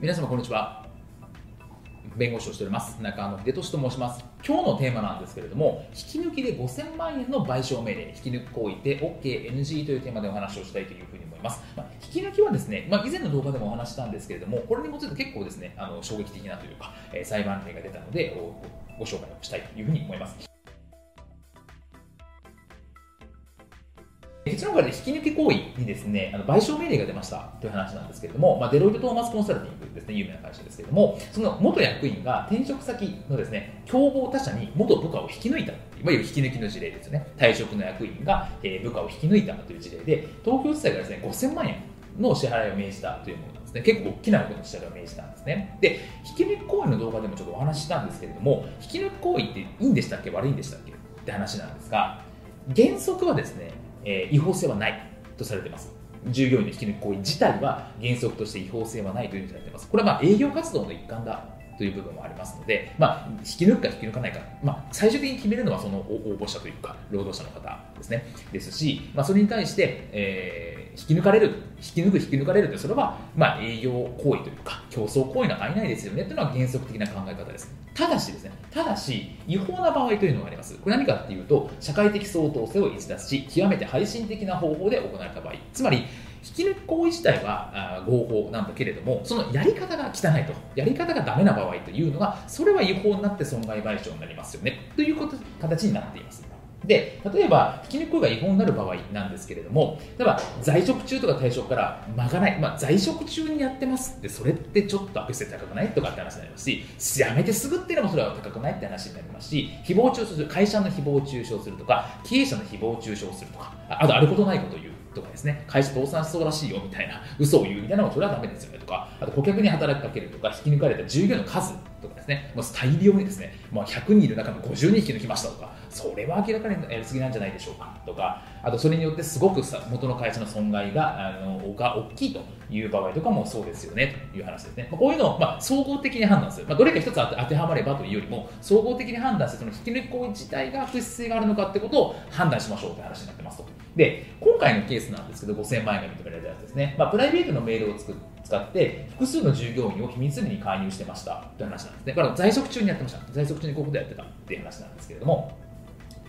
皆様こんにちは。弁護士をしております。中野秀俊と申します。今日のテーマなんですけれども引き抜きで5000万円の賠償命令引き抜き行為で OKNG というテーマでお話をしたいというふうに思います、まあ、引き抜きはですね、まあ、以前の動画でもお話したんですけれどもこれに基づいて結構ですねあの衝撃的なというか、えー、裁判例が出たのでご紹介をしたいというふうに思います。結論から引き抜き行為にですね、あの賠償命令が出ましたという話なんですけれども、まあ、デロイト・トーマス・コンサルティングですね、有名な会社ですけれども、その元役員が転職先のですね、競合他社に元部下を引き抜いた、いわゆる引き抜きの事例ですよね、退職の役員が、え部下を引き抜いたという事例で、東京地裁がですね、5000万円の支払いを命じたというものなんですね。結構大きなことの支払いを命じたんですね。で、引き抜き行為の動画でもちょっとお話ししたんですけれども、引き抜き行為っていいんでしたっけ？悪いんでしたっけ？って話なんですが、原則はですね、えー、違法性はないとされています。従業員の引き抜き行為自体は原則として違法性はないというふうにされています。これはまあ営業活動の一環だという部分もありますので、まあ、引き抜くか引き抜かないか、まあ、最終的に決めるのはその応募者というか、労働者の方ですね。ですし、まあ、それに対して、えー、引き抜かれる、引き抜く、引き抜かれるって、それは、まあ、営業行為というか、競争行為の範囲内ですよねというのは原則的な考え方です。ただしですね、ただし、違法な場合というのがあります。これ何かっていうと、社会的相当性を逸脱し、極めて配信的な方法で行われた場合、つまり、引き抜き行為自体は合法なんだけれども、そのやり方が汚いと、やり方がダメな場合というのが、それは違法になって損害賠償になりますよね、ということ形になっています。で、例えば、引き抜き行為が違法になる場合なんですけれども、例えば、在職中とか退職からまがない、まあ、在職中にやってます。って、それってちょっと悪質性高くない？とかって話になりますし、辞めてすぐっていうのもそれは高くない？って話になりますし、誹謗中傷する、会社の誹謗中傷するとか、経営者の誹謗中傷するとか、あと、あることないことを言う。とかですね、会社倒産しそうらしいよみたいな嘘を言うみたいなのもそれはダメですよねとか、あと顧客に働きかけるとか、引き抜かれた従業員の数とかですね、もう大量にですね、まあ、100人いる中の50人引き抜きましたとか、それは明らかにやりすぎなんじゃないでしょうかとか、あとそれによってすごくさ元の会社の損害があのが大きいという場合とかもそうですよねという話ですね。まあ、こういうのを、まあ、総合的に判断する、まあ、どれか一つ当てはまればというよりも、総合的に判断して、その引き抜き行為自体が悪質性があるのかってことを判断しましょうという話になってますと。で、今回のケースなんですけど、5000万円が認められたやつですね、まあ、プライベートのメールを作使って複数の従業員を秘密裏に介入してましたという話なんですね。だから在職中にやってました。在職中にこういうことやってたっていう話なんですけれども、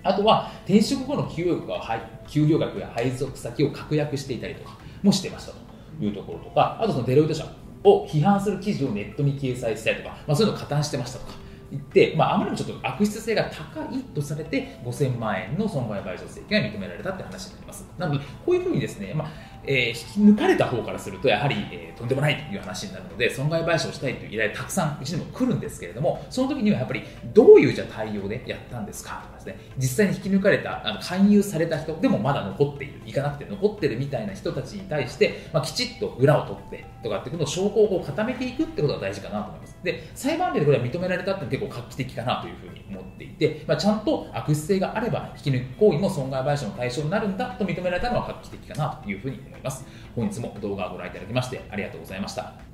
あとは転職後の給料額給料額や配属先を確約していたりとかもしてましたというところとか、あとそのデロイト社を批判する記事をネットに掲載したりとか、まあ、そういうのを加担してましたとか。言って、まあ、あまりにもちょっと悪質性が高いとされて5000万円の損害賠償請求が認められたって話になります。なので、こういうふうにですね、まあえー、引き抜かれた方からすると、やはり、えー、とんでもないという話になるので、損害賠償したいという依頼たくさんうちにも来るんですけれども、その時にはやっぱり、どういうじゃ対応でやったんですかね、実際に引き抜かれた、あの勧誘された人でもまだ残っている、行かなくて残ってるみたいな人たちに対して、まあ、きちっと裏を取ってとかってことを証拠を固めていくってことが大事かなと思います。で、裁判例でこれは認められたって結構画期的かなというふうに思っていて、まあ、ちゃんと悪質性があれば、引き抜き行為も損害賠償の対象になるんだと認められたのは画期的かなというふうに思います。本日も動画をご覧いただきましてありがとうございました。